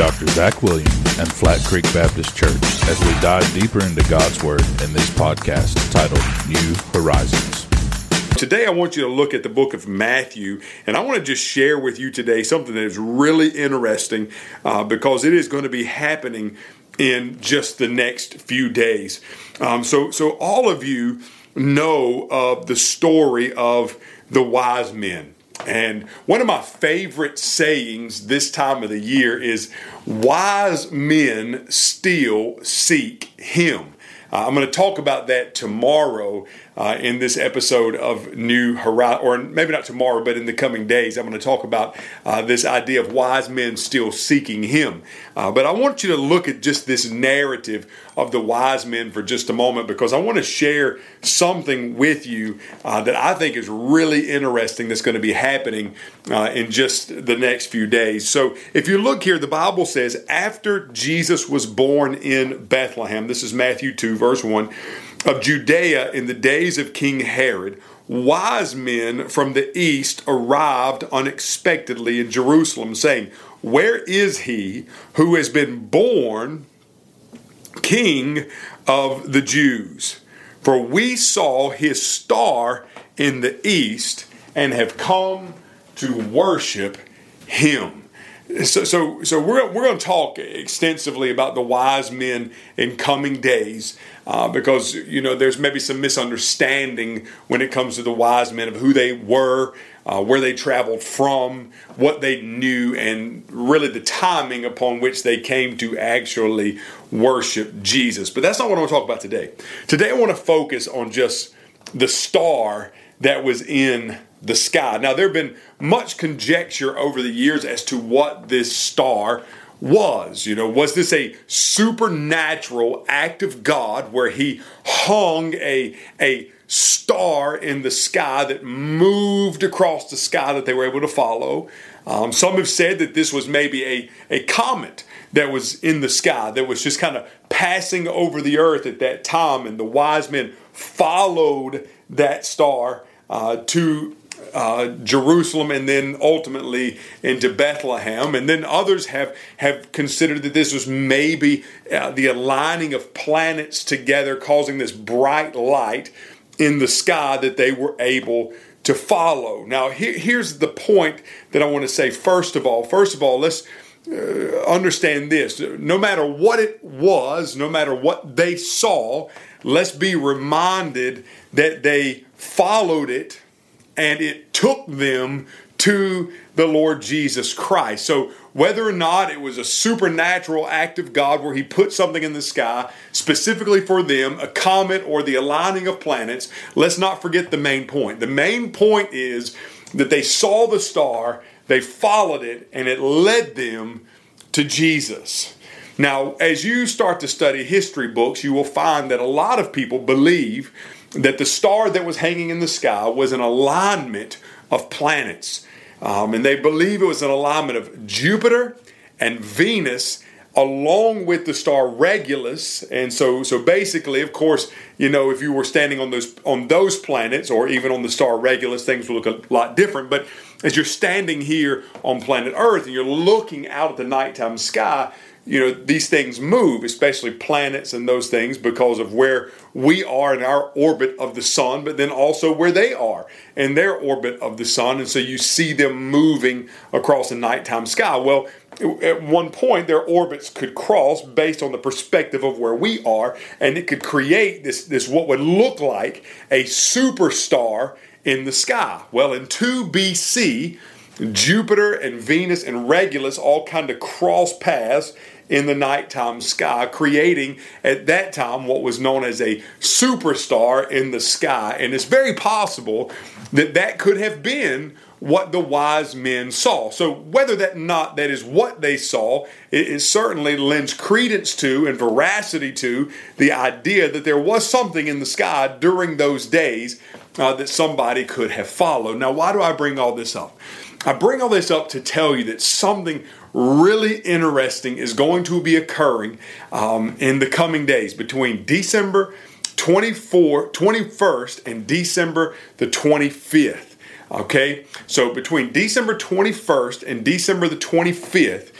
Dr. Zach Williams and Flat Creek Baptist Church as we dive deeper into God's Word in this podcast titled New Horizons. Today, I want you to look at the book of Matthew, and I want to just share with you today something that is really interesting uh, because it is going to be happening in just the next few days. Um, so, so all of you know of the story of the wise men. And one of my favorite sayings this time of the year is wise men still seek him. Uh, I'm going to talk about that tomorrow uh, in this episode of New Horizon, or maybe not tomorrow, but in the coming days. I'm going to talk about uh, this idea of wise men still seeking Him. Uh, but I want you to look at just this narrative of the wise men for just a moment because I want to share something with you uh, that I think is really interesting that's going to be happening uh, in just the next few days. So if you look here, the Bible says, after Jesus was born in Bethlehem, this is Matthew 2, verse 1 of Judea in the days of King Herod, wise men from the east arrived unexpectedly in Jerusalem, saying, Where is he who has been born king of the Jews? For we saw his star in the east and have come to worship him. So, so, so we're, we're going to talk extensively about the wise men in coming days uh, because, you know, there's maybe some misunderstanding when it comes to the wise men of who they were, uh, where they traveled from, what they knew, and really the timing upon which they came to actually worship Jesus. But that's not what I want to talk about today. Today, I want to focus on just the star that was in the sky. Now, there have been much conjecture over the years as to what this star was. You know, was this a supernatural act of God where he hung a, a star in the sky that moved across the sky that they were able to follow? Um, some have said that this was maybe a, a comet that was in the sky that was just kind of passing over the earth at that time, and the wise men followed that star uh, to uh, Jerusalem and then ultimately into Bethlehem. And then others have, have considered that this was maybe uh, the aligning of planets together, causing this bright light in the sky that they were able to follow. Now, here, here's the point that I want to say first of all. First of all, let's. Uh, understand this no matter what it was, no matter what they saw, let's be reminded that they followed it and it took them to the Lord Jesus Christ. So, whether or not it was a supernatural act of God where He put something in the sky specifically for them, a comet or the aligning of planets, let's not forget the main point. The main point is that they saw the star, they followed it, and it led them to Jesus. Now, as you start to study history books, you will find that a lot of people believe that the star that was hanging in the sky was an alignment of planets. Um, and they believe it was an alignment of Jupiter and Venus along with the star Regulus. And so so basically, of course, you know, if you were standing on those on those planets or even on the star Regulus, things would look a lot different. But as you're standing here on planet Earth and you're looking out at the nighttime sky, you know these things move especially planets and those things because of where we are in our orbit of the sun but then also where they are in their orbit of the sun. And so you see them moving across the nighttime sky. Well at one point their orbits could cross based on the perspective of where we are and it could create this this what would look like a superstar in the sky. Well in 2 BC Jupiter and Venus and Regulus all kind of cross paths in the nighttime sky, creating at that time what was known as a superstar in the sky. And it's very possible that that could have been what the wise men saw. So whether that not that is what they saw, it, it, certainly lends credence to and veracity to the idea that there was something in the sky during those days uh, that somebody could have followed. Now, why do I bring all this up? I bring all this up to tell you that something really interesting is going to be occurring um, in the coming days between December 24, 21st and December the 25th. Okay, so between December 21st and December the 25th,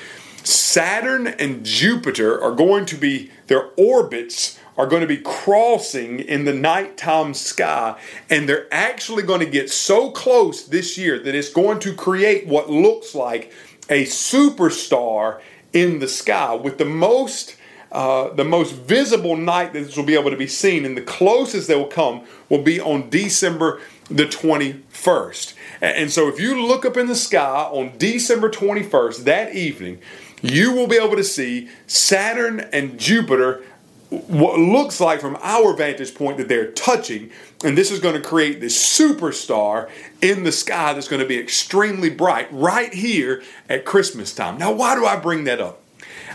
Saturn and Jupiter are going to be, their orbits are going to be crossing in the nighttime sky, and they're actually going to get so close this year that it's going to create what looks like a superstar in the sky with the most. Uh, the most visible night that this will be able to be seen, and the closest they will come will be on December the 21st. And so, if you look up in the sky on December 21st, that evening, you will be able to see Saturn and Jupiter what looks like from our vantage point that they're touching, and this is going to create this superstar in the sky that's going to be extremely bright right here at Christmas time. Now, why do I bring that up?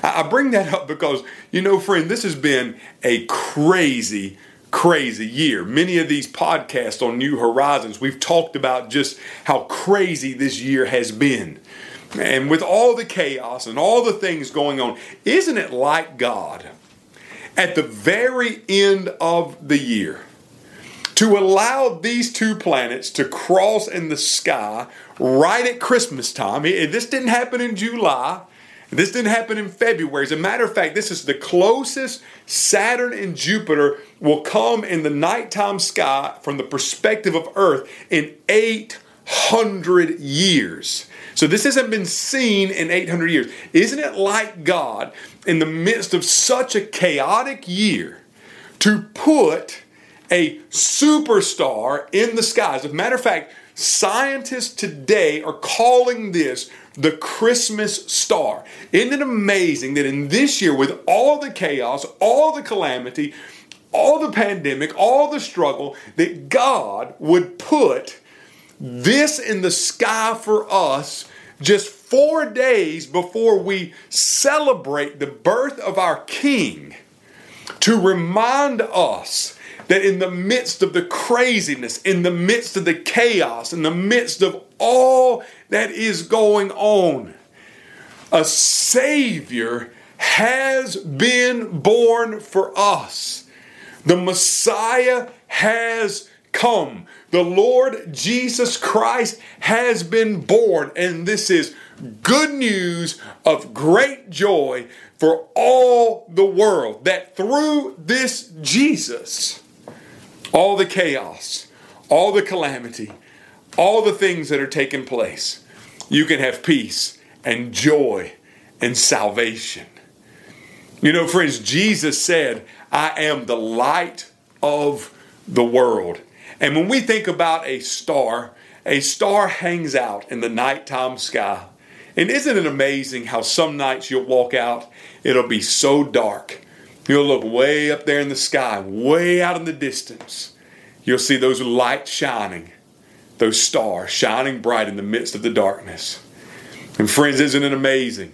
I bring that up because, you know, friend, this has been a crazy, crazy year. Many of these podcasts on New Horizons, we've talked about just how crazy this year has been. And with all the chaos and all the things going on, isn't it like God? at the very end of the year to allow these two planets to cross in the sky right at Christmas time. This didn't happen in July. This didn't happen in February. As a matter of fact, this is the closest Saturn and Jupiter will come in the nighttime sky from the perspective of Earth in 800 years. So this hasn't been seen in 800 years. Isn't it like God in the midst of such a chaotic year to put a superstar in the skies? As a matter of fact, scientists today are calling this the Christmas star. Isn't it amazing that in this year, with all the chaos, all the calamity, all the pandemic, all the struggle, that God would put this in the sky for us just four days before we celebrate the birth of our King to remind us that in the midst of the craziness, in the midst of the chaos, in the midst of all that is going on, a Savior has been born for us. The Messiah has come. The Lord Jesus Christ has been born, and this is good news of great joy for all the world that through this Jesus, all the chaos, all the calamity, all the things that are taking place, you can have peace and joy and salvation. You know, friends, Jesus said, I am the light of the world. And when we think about a star, a star hangs out in the nighttime sky. And isn't it amazing how some nights you'll walk out, it'll be so dark. You'll look way up there in the sky, way out in the distance. You'll see those lights shining, those stars shining bright in the midst of the darkness. And friends, isn't it amazing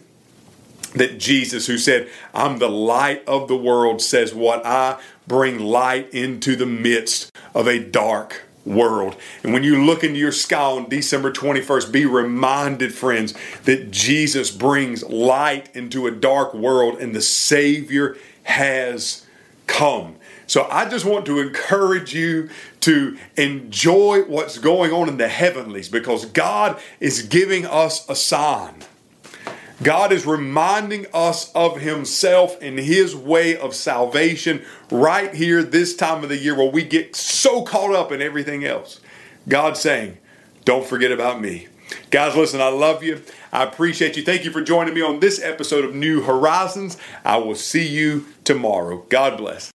that Jesus, who said, I'm the light of the world, says, What I bring light into the midst of a dark world. And when you look into your sky on December 21st, be reminded, friends, that Jesus brings light into a dark world and the Savior has come. So I just want to encourage you to enjoy what's going on in the heavenlies because God is giving us a sign. God is reminding us of Himself and His way of salvation right here, this time of the year, where we get so caught up in everything else. God's saying, Don't forget about me. Guys, listen, I love you. I appreciate you. Thank you for joining me on this episode of New Horizons. I will see you tomorrow. God bless.